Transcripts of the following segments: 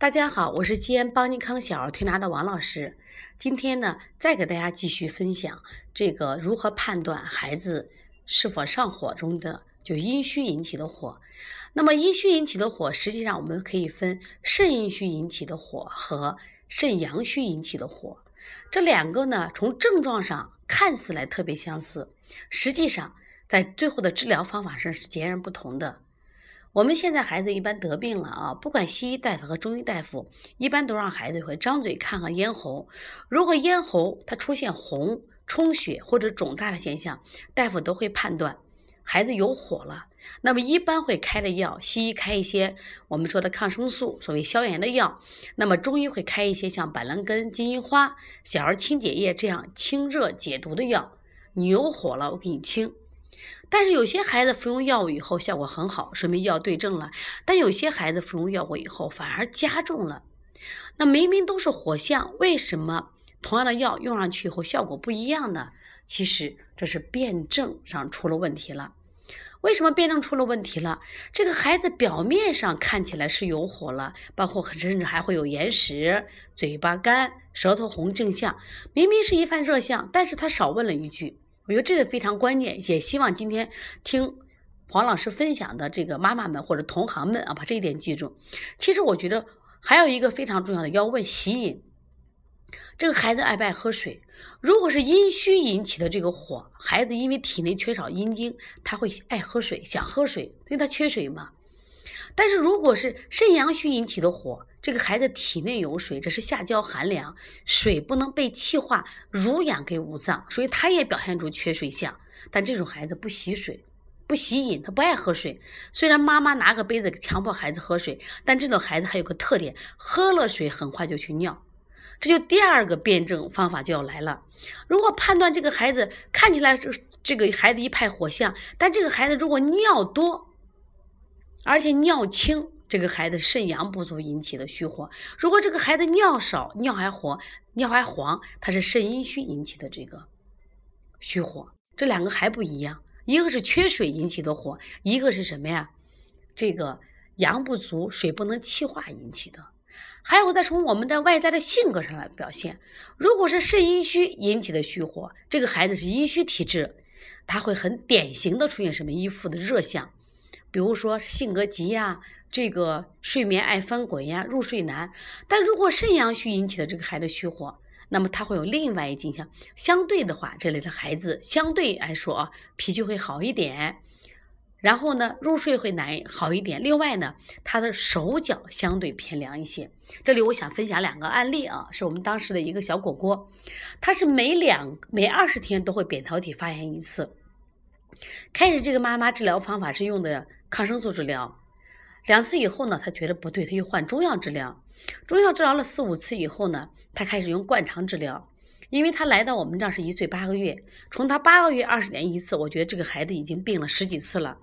大家好，我是西安邦尼康小儿推拿的王老师。今天呢，再给大家继续分享这个如何判断孩子是否上火中的就阴虚引起的火。那么阴虚引起的火，实际上我们可以分肾阴虚引起的火和肾阳虚引起的火。这两个呢，从症状上看似来特别相似，实际上在最后的治疗方法上是截然不同的。我们现在孩子一般得病了啊，不管西医大夫和中医大夫，一般都让孩子会张嘴看看咽喉。如果咽喉它出现红、充血或者肿大的现象，大夫都会判断孩子有火了。那么一般会开的药，西医开一些我们说的抗生素，所谓消炎的药；那么中医会开一些像板蓝根、金银花、小儿清解液这样清热解毒的药。你有火了，我给你清。但是有些孩子服用药物以后效果很好，说明药对症了。但有些孩子服用药物以后反而加重了。那明明都是火象，为什么同样的药用上去以后效果不一样呢？其实这是辩证上出了问题了。为什么辩证出了问题了？这个孩子表面上看起来是有火了，包括甚至还会有眼屎、嘴巴干、舌头红症象，明明是一番热象，但是他少问了一句。我觉得这个非常关键，也希望今天听黄老师分享的这个妈妈们或者同行们啊，把这一点记住。其实我觉得还有一个非常重要的，要问喜饮。这个孩子爱不爱喝水？如果是阴虚引起的这个火，孩子因为体内缺少阴精，他会爱喝水，想喝水，因为他缺水嘛。但是如果是肾阳虚引起的火，这个孩子体内有水，这是下焦寒凉，水不能被气化濡养给五脏，所以他也表现出缺水象。但这种孩子不喜水，不喜饮，他不爱喝水。虽然妈妈拿个杯子强迫孩子喝水，但这种孩子还有个特点，喝了水很快就去尿。这就第二个辩证方法就要来了。如果判断这个孩子看起来是这个孩子一派火象，但这个孩子如果尿多。而且尿清，这个孩子肾阳不足引起的虚火；如果这个孩子尿少、尿还黄、尿还黄，他是肾阴虚引起的这个虚火。这两个还不一样，一个是缺水引起的火，一个是什么呀？这个阳不足、水不能气化引起的。还有再从我们的外在的性格上来表现，如果是肾阴虚引起的虚火，这个孩子是阴虚体质，他会很典型的出现什么依附的热象。比如说性格急呀，这个睡眠爱翻滚呀，入睡难。但如果肾阳虚引起的这个孩子虚火，那么他会有另外一景象。相对的话，这类的孩子相对来说啊，脾气会好一点，然后呢，入睡会难好一点。另外呢，他的手脚相对偏凉一些。这里我想分享两个案例啊，是我们当时的一个小果果，他是每两每二十天都会扁桃体发炎一次。开始这个妈妈治疗方法是用的。抗生素治疗两次以后呢，他觉得不对，他又换中药治疗。中药治疗了四五次以后呢，他开始用灌肠治疗。因为他来到我们这儿是一岁八个月，从他八个月二十年一次，我觉得这个孩子已经病了十几次了。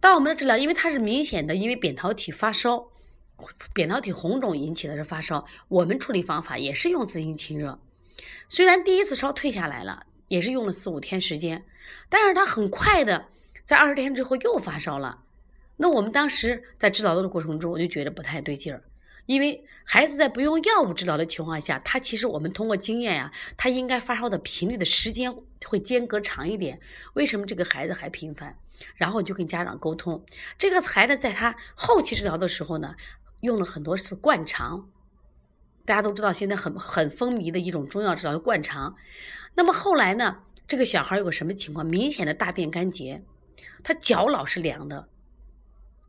到我们这治疗，因为他是明显的因为扁桃体发烧，扁桃体红肿引起的是发烧，我们处理方法也是用滋阴清热。虽然第一次烧退下来了，也是用了四五天时间，但是他很快的。在二十天之后又发烧了，那我们当时在治疗的过程中，我就觉得不太对劲儿，因为孩子在不用药物治疗的情况下，他其实我们通过经验呀，他应该发烧的频率的时间会间隔长一点。为什么这个孩子还频繁？然后就跟家长沟通，这个孩子在他后期治疗的时候呢，用了很多次灌肠。大家都知道现在很很风靡的一种中药治疗灌肠。那么后来呢，这个小孩有个什么情况？明显的大便干结。他脚老是凉的，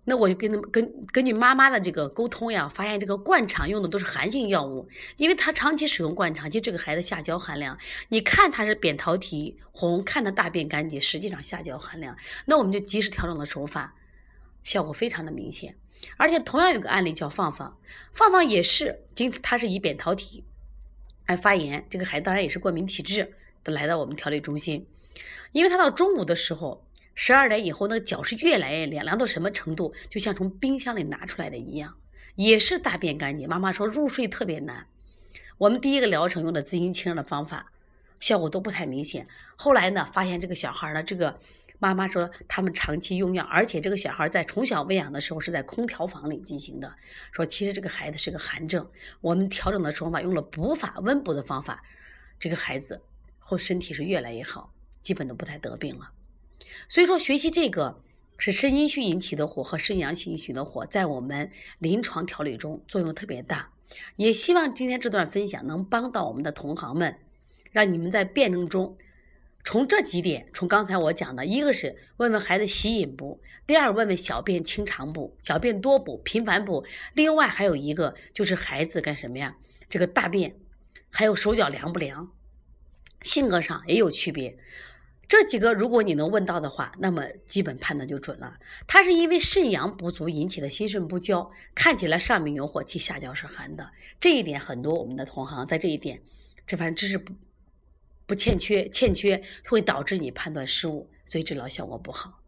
那我就跟他们根根据妈妈的这个沟通呀，发现这个灌肠用的都是寒性药物，因为他长期使用灌肠，其实这个孩子下焦寒凉。你看他是扁桃体红，看他大便干结，实际上下焦寒凉。那我们就及时调整了手法，效果非常的明显。而且同样有个案例叫放放，放放也是今他是以扁桃体来发炎，这个孩子当然也是过敏体质来到我们调理中心，因为他到中午的时候。十二点以后，那个脚是越来越凉，凉到什么程度？就像从冰箱里拿出来的一样，也是大便干净。妈妈说入睡特别难。我们第一个疗程用的滋阴清热的方法，效果都不太明显。后来呢，发现这个小孩呢，这个妈妈说他们长期用药，而且这个小孩在从小喂养的时候是在空调房里进行的。说其实这个孩子是个寒症，我们调整的方法用了补法温补的方法，这个孩子后身体是越来越好，基本都不太得病了。所以说学习这个是肾阴虚引起的火和肾阳虚引起的火，在我们临床调理中作用特别大。也希望今天这段分享能帮到我们的同行们，让你们在辩证中。从这几点，从刚才我讲的，一个是问问孩子喜饮不，第二问问小便清长不，小便多不，频繁不，另外还有一个就是孩子干什么呀？这个大便，还有手脚凉不凉，性格上也有区别。这几个如果你能问到的话，那么基本判断就准了。他是因为肾阳不足引起的心肾不交，看起来上面有火气，下焦是寒的。这一点很多我们的同行在这一点，这反正知识不。不欠缺，欠缺会导致你判断失误，所以治疗效果不好。